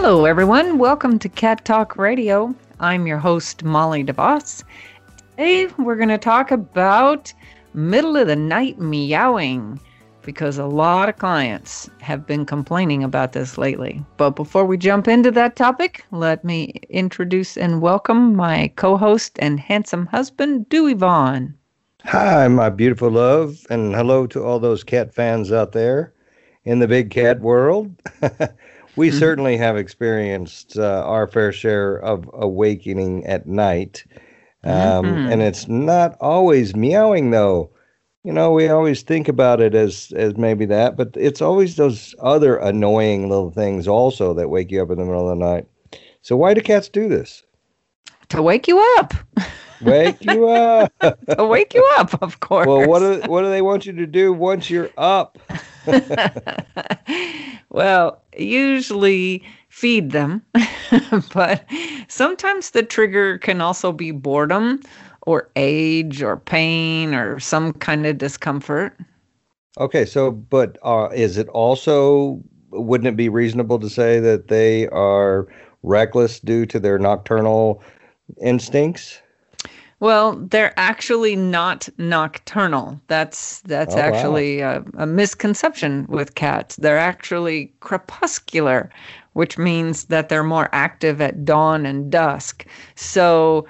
Hello, everyone. Welcome to Cat Talk Radio. I'm your host, Molly DeVoss. Today, we're going to talk about middle of the night meowing because a lot of clients have been complaining about this lately. But before we jump into that topic, let me introduce and welcome my co host and handsome husband, Dewey Vaughn. Hi, my beautiful love, and hello to all those cat fans out there in the big cat world. we mm-hmm. certainly have experienced uh, our fair share of awakening at night. Um, mm-hmm. And it's not always meowing, though. You know, we always think about it as as maybe that, but it's always those other annoying little things also that wake you up in the middle of the night. So why do cats do this? To wake you up. Wake you up. wake you up, of course. Well, what do what do they want you to do once you're up? well, usually feed them, but sometimes the trigger can also be boredom or age or pain or some kind of discomfort. Okay, so but uh, is it also wouldn't it be reasonable to say that they are reckless due to their nocturnal instincts? Well, they're actually not nocturnal. That's that's oh, actually wow. a, a, misconception with cats. They're actually crepuscular, which means that they're more active at dawn and dusk. So,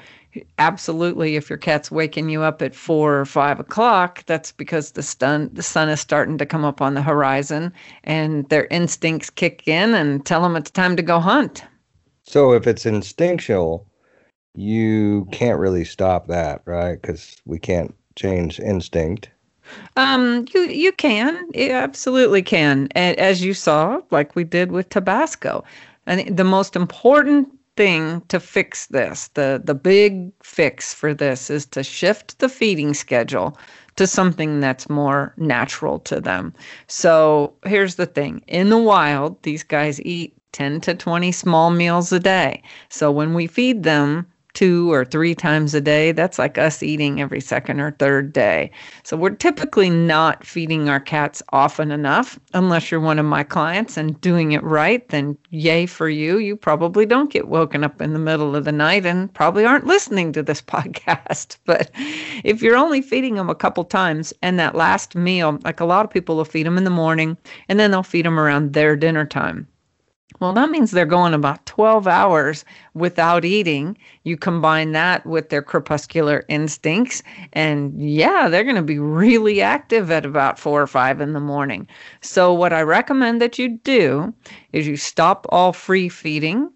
absolutely, if your cat's waking you up at four or five o'clock, that's because the sun the sun is starting to come up on the horizon, and their instincts kick in and tell them it's time to go hunt. So, if it's instinctual you can't really stop that, right? Because we can't change instinct. Um, you you can, you absolutely can, and as you saw, like we did with Tabasco, and the most important thing to fix this, the the big fix for this, is to shift the feeding schedule to something that's more natural to them. So here's the thing: in the wild, these guys eat 10 to 20 small meals a day. So when we feed them two or three times a day. That's like us eating every second or third day. So we're typically not feeding our cats often enough. Unless you're one of my clients and doing it right, then yay for you. You probably don't get woken up in the middle of the night and probably aren't listening to this podcast. But if you're only feeding them a couple times and that last meal, like a lot of people will feed them in the morning and then they'll feed them around their dinner time well, that means they're going about 12 hours without eating. You combine that with their crepuscular instincts, and yeah, they're going to be really active at about four or five in the morning. So, what I recommend that you do is you stop all free feeding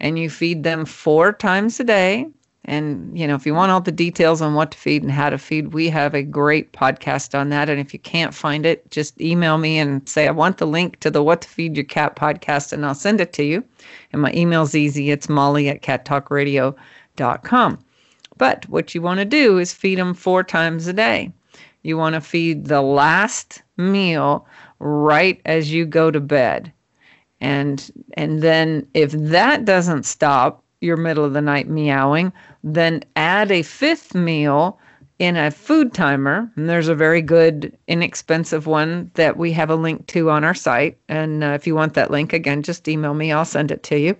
and you feed them four times a day and, you know, if you want all the details on what to feed and how to feed, we have a great podcast on that. And if you can't find it, just email me and say, I want the link to the What to Feed Your Cat podcast, and I'll send it to you. And my email's easy. It's molly at cattalkradio.com. But what you want to do is feed them four times a day. You want to feed the last meal right as you go to bed. And and then if that doesn't stop your middle of the night meowing, then add a fifth meal in a food timer. And there's a very good, inexpensive one that we have a link to on our site. And uh, if you want that link, again, just email me, I'll send it to you.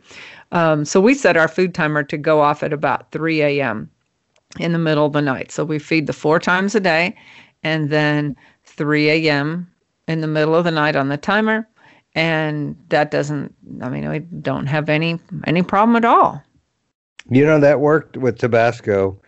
Um, so we set our food timer to go off at about 3 a.m. in the middle of the night. So we feed the four times a day and then 3 a.m. in the middle of the night on the timer. And that doesn't, I mean, we don't have any any problem at all. You know, that worked with Tabasco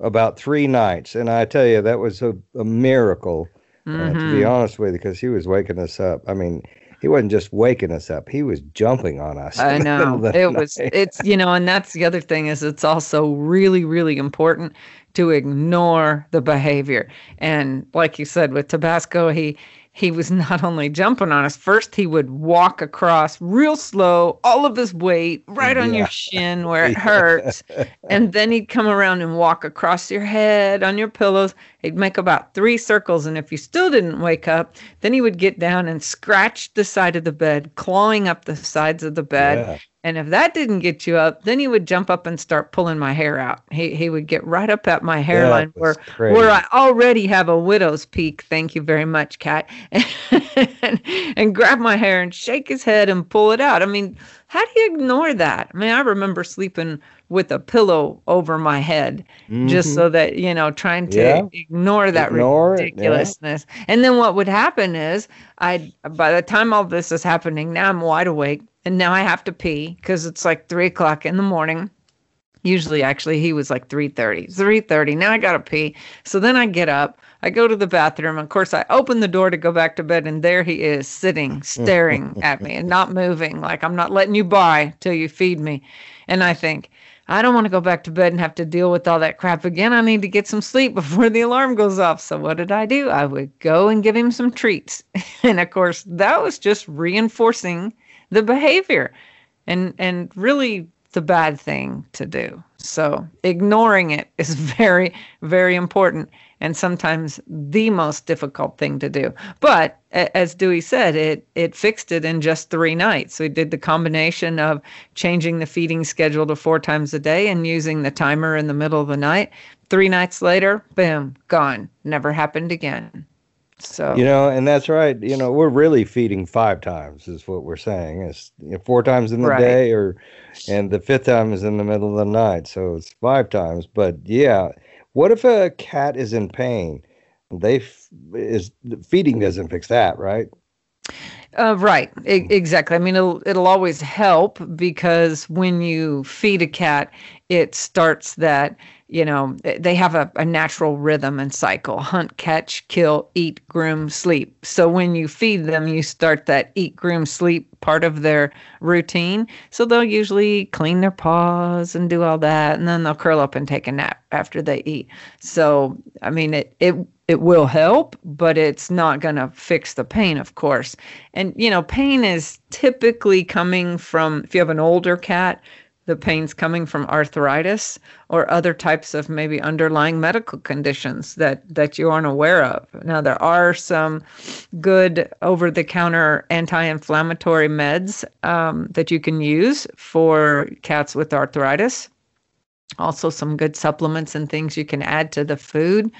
about three nights. And I tell you, that was a, a miracle, mm-hmm. uh, to be mm-hmm. honest with you, because he was waking us up. I mean, he wasn't just waking us up, he was jumping on us. I know. It night. was, it's, you know, and that's the other thing is it's also really, really important to ignore the behavior. And like you said, with Tabasco, he, he was not only jumping on us, first he would walk across real slow, all of his weight right on yeah. your shin where it hurts. and then he'd come around and walk across your head on your pillows. He'd make about three circles. And if you still didn't wake up, then he would get down and scratch the side of the bed, clawing up the sides of the bed. Yeah. And if that didn't get you up, then he would jump up and start pulling my hair out. He he would get right up at my hairline where crazy. where I already have a widow's peak. Thank you very much, Cat. and, and grab my hair and shake his head and pull it out. I mean, how do you ignore that? I mean, I remember sleeping with a pillow over my head mm-hmm. just so that, you know, trying to yeah. ignore that ignore ridiculousness. Yeah. And then what would happen is I by the time all this is happening, now I'm wide awake and now I have to pee because it's like three o'clock in the morning. Usually, actually, he was like 3:30. 3:30. Now I gotta pee. So then I get up. I go to the bathroom. Of course, I open the door to go back to bed, and there he is, sitting, staring at me, and not moving. Like I'm not letting you by till you feed me. And I think, I don't want to go back to bed and have to deal with all that crap again. I need to get some sleep before the alarm goes off. So what did I do? I would go and give him some treats. and of course, that was just reinforcing the behavior and and really the bad thing to do. So ignoring it is very, very important and sometimes the most difficult thing to do. But as Dewey said, it it fixed it in just three nights. We did the combination of changing the feeding schedule to four times a day and using the timer in the middle of the night. Three nights later, boom, gone. Never happened again. So you know, and that's right. You know, we're really feeding five times, is what we're saying. It's you know, four times in the right. day, or and the fifth time is in the middle of the night, so it's five times. But yeah, what if a cat is in pain? They f- is feeding doesn't fix that, right? Uh, right, I- exactly. I mean, it'll it'll always help because when you feed a cat, it starts that you know, they have a, a natural rhythm and cycle hunt, catch, kill, eat, groom, sleep. So when you feed them, you start that eat, groom, sleep part of their routine. So they'll usually clean their paws and do all that, and then they'll curl up and take a nap after they eat. So, I mean, it, it, it will help, but it's not going to fix the pain, of course. And, you know, pain is typically coming from, if you have an older cat, the pain's coming from arthritis or other types of maybe underlying medical conditions that that you aren't aware of. Now there are some good over-the-counter anti-inflammatory meds um, that you can use for cats with arthritis. Also, some good supplements and things you can add to the food.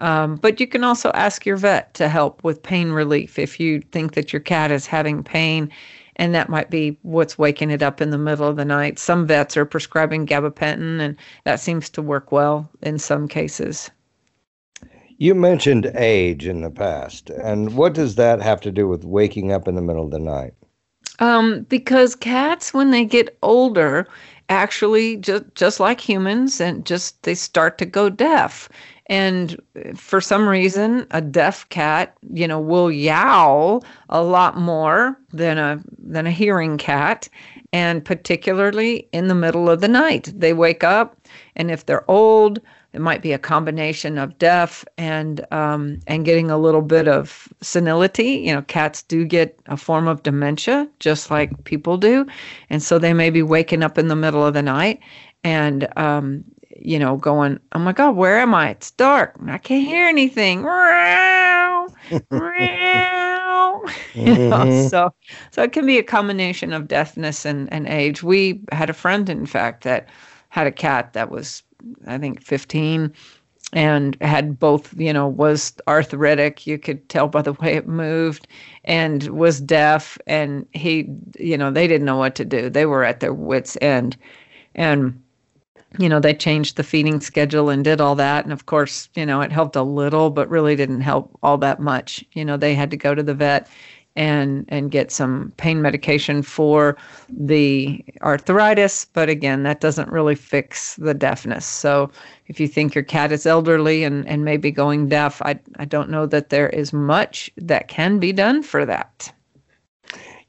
Um, but you can also ask your vet to help with pain relief if you think that your cat is having pain and that might be what's waking it up in the middle of the night. Some vets are prescribing gabapentin, and that seems to work well in some cases. You mentioned age in the past, and what does that have to do with waking up in the middle of the night? Um, because cats, when they get older, actually just just like humans, and just they start to go deaf. And for some reason, a deaf cat, you know, will yowl a lot more than a than a hearing cat, and particularly in the middle of the night. They wake up, and if they're old, it might be a combination of deaf and um, and getting a little bit of senility. You know, cats do get a form of dementia just like people do, and so they may be waking up in the middle of the night and um, you know, going, oh my God, where am I? It's dark. I can't hear anything. you know, mm-hmm. so so it can be a combination of deafness and, and age. We had a friend, in fact, that had a cat that was, I think, 15 and had both, you know, was arthritic. You could tell by the way it moved and was deaf. And he, you know, they didn't know what to do. They were at their wits' end. And you know, they changed the feeding schedule and did all that. And of course, you know, it helped a little, but really didn't help all that much. You know, they had to go to the vet and and get some pain medication for the arthritis. But again that doesn't really fix the deafness. So if you think your cat is elderly and and maybe going deaf i i don't know that there is much that can be done for that.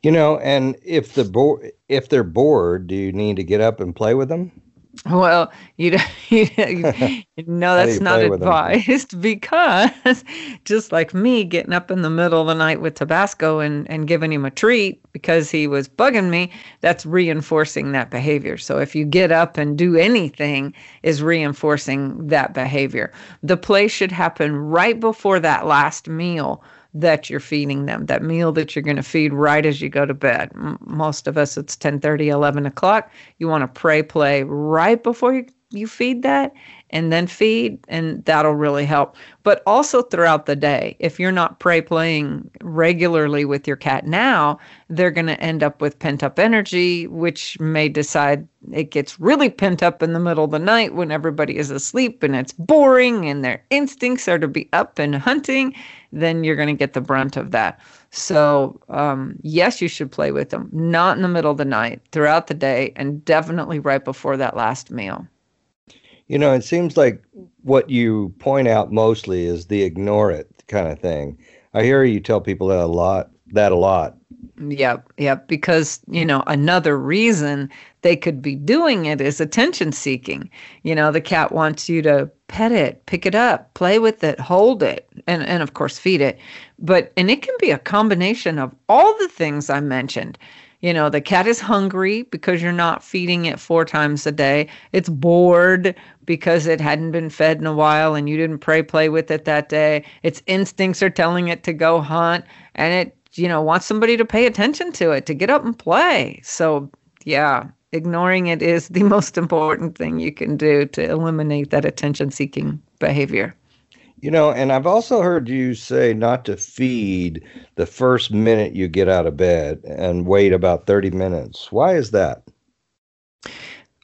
You know and if the bo- if they're bored do you need to get up and play with them Well, you, you, you know that's not play with 'em? advised because just like me getting up in the middle of the night with Tabasco and, and giving him a treat because he was bugging me, that's reinforcing that behavior. So if you get up and do anything is reinforcing that behavior. The play should happen right before that last meal that you're feeding them that meal that you're going to feed right as you go to bed. Most of us it's 10 30 11 o'clock. You want to pray play right before you, you feed that and then feed and that'll really help. But also throughout the day if you're not pray playing regularly with your cat now they're going to end up with pent up energy which may decide it gets really pent up in the middle of the night when everybody is asleep and it's boring and their instincts are to be up and hunting then you're going to get the brunt of that. So um, yes you should play with them. Not in the middle of the night throughout the day and definitely right before that last meal You know, it seems like what you point out mostly is the ignore it kind of thing. I hear you tell people that a lot. That a lot. Yep, yep. Because, you know, another reason they could be doing it is attention seeking. You know, the cat wants you to pet it, pick it up, play with it, hold it, and, and of course feed it. But and it can be a combination of all the things I mentioned. You know, the cat is hungry because you're not feeding it four times a day. It's bored because it hadn't been fed in a while and you didn't pray play with it that day. Its instincts are telling it to go hunt and it, you know, wants somebody to pay attention to it, to get up and play. So, yeah, ignoring it is the most important thing you can do to eliminate that attention seeking behavior. You know, and I've also heard you say not to feed the first minute you get out of bed and wait about 30 minutes. Why is that?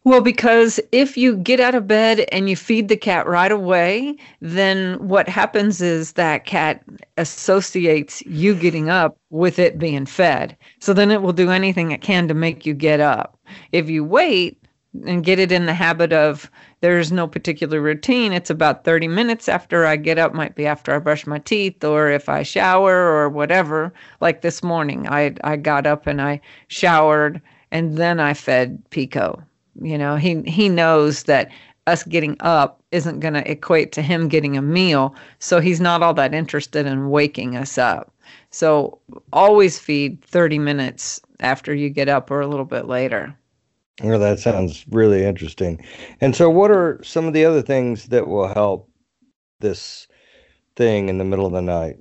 Well, because if you get out of bed and you feed the cat right away, then what happens is that cat associates you getting up with it being fed. So then it will do anything it can to make you get up. If you wait and get it in the habit of there's no particular routine, it's about 30 minutes after I get up, might be after I brush my teeth or if I shower or whatever. Like this morning, I, I got up and I showered and then I fed Pico you know, he he knows that us getting up isn't going to equate to him getting a meal, so he's not all that interested in waking us up. So always feed 30 minutes after you get up or a little bit later. Well, that sounds really interesting. And so, what are some of the other things that will help this thing in the middle of the night?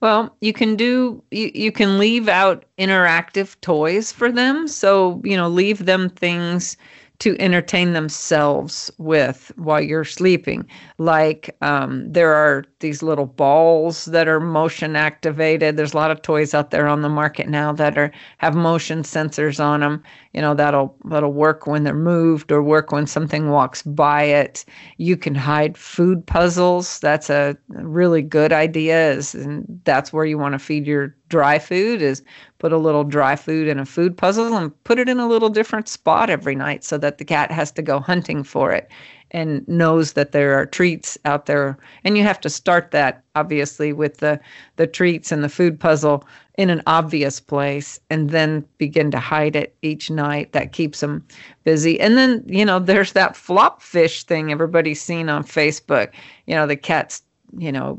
Well, you can do you, you can leave out interactive toys for them. So, you know, leave them things to entertain themselves with while you're sleeping. Like um, there are these little balls that are motion activated. There's a lot of toys out there on the market now that are have motion sensors on them. You know that'll that'll work when they're moved or work when something walks by it. You can hide food puzzles. That's a really good idea. Is and that's where you want to feed your dry food is put a little dry food in a food puzzle and put it in a little different spot every night so that the cat has to go hunting for it and knows that there are treats out there. And you have to start that obviously with the the treats and the food puzzle in an obvious place and then begin to hide it each night. That keeps them busy. And then you know there's that flop fish thing everybody's seen on facebook. You know the cat's you know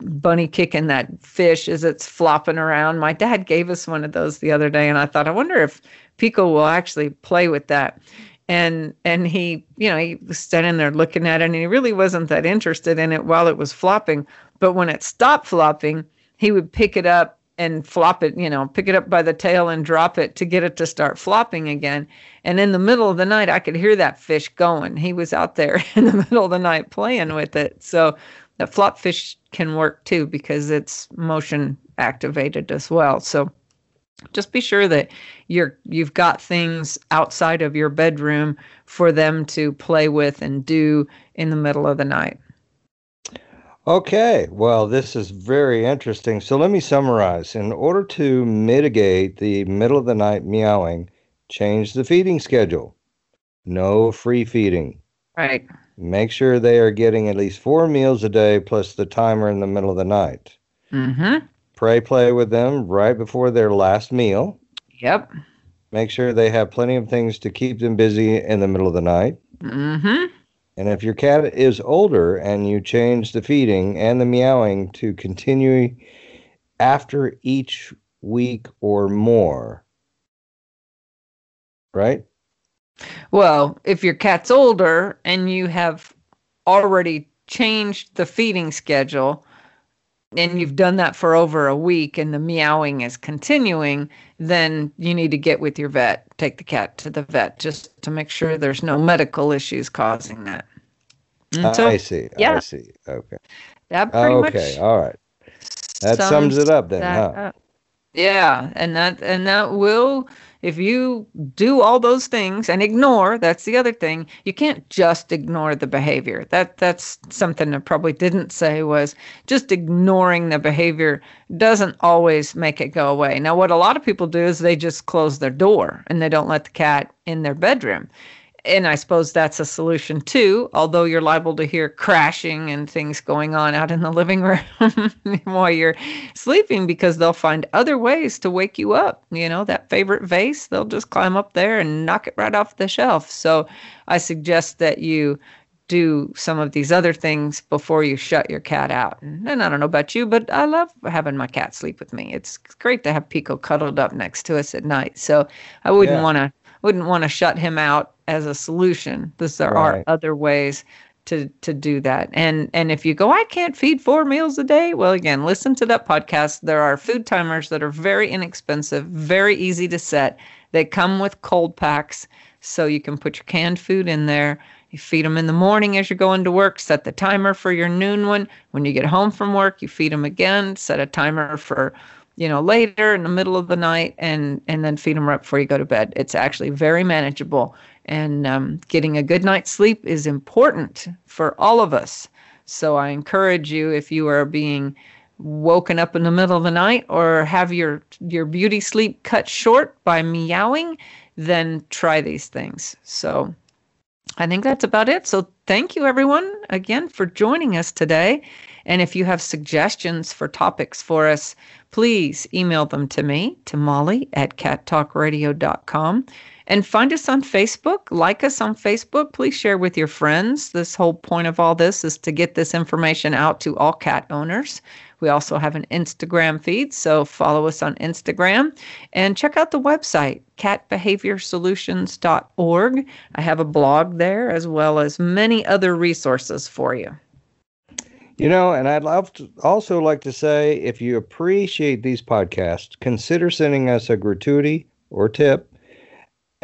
bunny kicking that fish as it's flopping around. My dad gave us one of those the other day and i thought i wonder if pico will actually play with that. And and he you know he was standing there looking at it and he really wasn't that interested in it while it was flopping. But when it stopped flopping he would pick it up and flop it you know pick it up by the tail and drop it to get it to start flopping again. And in the middle of the night i could hear that fish going. He was out there in the middle of the night playing with it. So the flop fish can work too because it's motion activated as well so just be sure that you're you've got things outside of your bedroom for them to play with and do in the middle of the night. Okay, well, this is very interesting. So let me summarize. In order to mitigate the middle of the night meowing, change the feeding schedule. No free feeding. Right. Make sure they are getting at least four meals a day plus the timer in the middle of the night. Mhm. Pray play with them right before their last meal. Yep. Make sure they have plenty of things to keep them busy in the middle of the night. Mm-hmm. And if your cat is older and you change the feeding and the meowing to continue after each week or more, right? Well, if your cat's older and you have already changed the feeding schedule and you've done that for over a week and the meowing is continuing, then you need to get with your vet, take the cat to the vet just to make sure there's no medical issues causing that. So, I see. Yeah. I see. Okay. That pretty okay. Much all right. That sums, sums it up then, huh? Up. Yeah, and that and that will if you do all those things and ignore, that's the other thing. You can't just ignore the behavior. That that's something I probably didn't say was just ignoring the behavior doesn't always make it go away. Now what a lot of people do is they just close their door and they don't let the cat in their bedroom and I suppose that's a solution too, although you're liable to hear crashing and things going on out in the living room while you're sleeping because they'll find other ways to wake you up. You know, that favorite vase, they'll just climb up there and knock it right off the shelf. So I suggest that you do some of these other things before you shut your cat out. And I don't know about you, but I love having my cat sleep with me. It's great to have Pico cuddled up next to us at night. So I wouldn't yeah. want to wouldn't want to shut him out as a solution. This there right. are other ways to to do that. And and if you go, I can't feed four meals a day. Well, again, listen to that podcast. There are food timers that are very inexpensive, very easy to set. They come with cold packs, so you can put your canned food in there. You feed them in the morning as you're going to work. Set the timer for your noon one. When you get home from work, you feed them again. Set a timer for you know later in the middle of the night and and then feed them right before you go to bed. It's actually very manageable. And um, getting a good night's sleep is important for all of us. So i encourage you if you are being woken up in the middle of the night or have your your beauty sleep cut short by meowing then try these things. So i think that's about it. So thank you everyone again for joining us today and if you have suggestions for topics for us please email them to me, to Molly at cattalkradio.com. And find us on Facebook, like us on Facebook. Please share with your friends. This whole point of all this is to get this information out to all cat owners. We also have an Instagram feed, so follow us on Instagram and check out the website, catbehaviorsolutions.org. I have a blog there as well as many other resources for you. You know, and I'd love to also like to say if you appreciate these podcasts, consider sending us a gratuity or tip.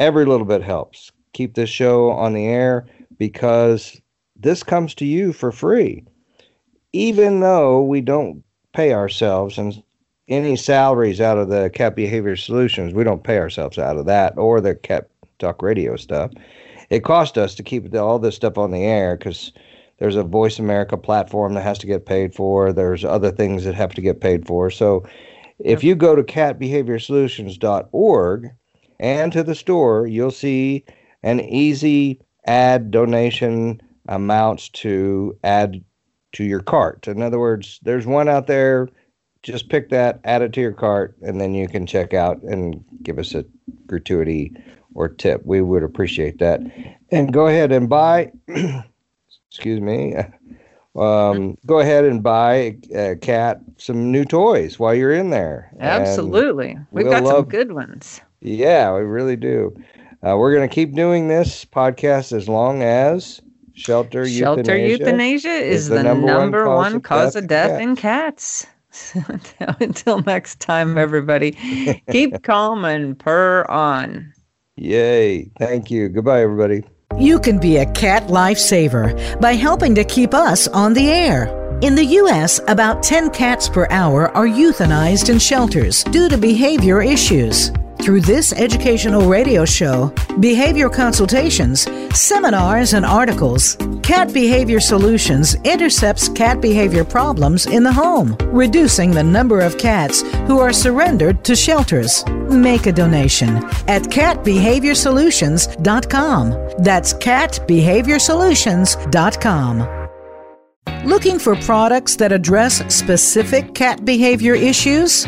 Every little bit helps. Keep this show on the air because this comes to you for free. Even though we don't pay ourselves and any salaries out of the Cat Behavior Solutions, we don't pay ourselves out of that or the Cat Talk Radio stuff. It cost us to keep all this stuff on the air because there's a Voice America platform that has to get paid for. There's other things that have to get paid for. So if you go to catbehaviorsolutions.org and to the store, you'll see an easy add donation amounts to add to your cart. In other words, there's one out there. Just pick that, add it to your cart, and then you can check out and give us a gratuity or tip. We would appreciate that. And go ahead and buy excuse me, um, go ahead and buy a cat some new toys while you're in there. Absolutely. We've we'll got love, some good ones. Yeah, we really do. Uh, we're going to keep doing this podcast as long as shelter, shelter euthanasia, euthanasia is, is the, the, number, number one, one cause, of death, in cats. Until next time, everybody, keep calm and purr on. Yay. Thank you. Goodbye, everybody. You can be a cat lifesaver by helping to keep us on the air. In the U.S., about 10 cats per hour are euthanized in shelters due to behavior issues. Through this educational radio show, behavior consultations, seminars, and articles, Cat Behavior Solutions intercepts cat behavior problems in the home, reducing the number of cats who are surrendered to shelters. Make a donation at catbehaviorsolutions.com. That's catbehaviorsolutions.com. Looking for products that address specific cat behavior issues?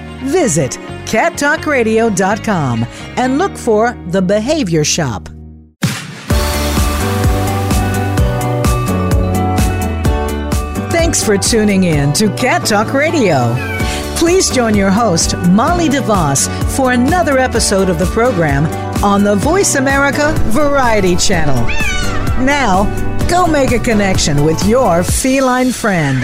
Visit cattalkradio.com and look for the Behavior Shop. Thanks for tuning in to Cat Talk Radio. Please join your host, Molly DeVoss, for another episode of the program on the Voice America Variety Channel. Now, go make a connection with your feline friend.